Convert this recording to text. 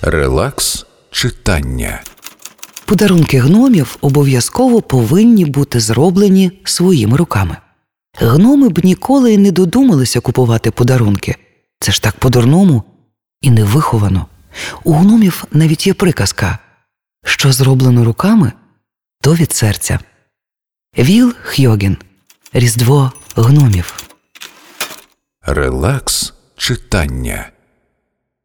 Релакс читання. Подарунки гномів обов'язково повинні бути зроблені своїми руками. Гноми б ніколи й не додумалися купувати подарунки. Це ж так по-дурному і невиховано. У гномів навіть є приказка що зроблено руками, то від серця. Віл Хьойген Різдво гномів. Релакс читання.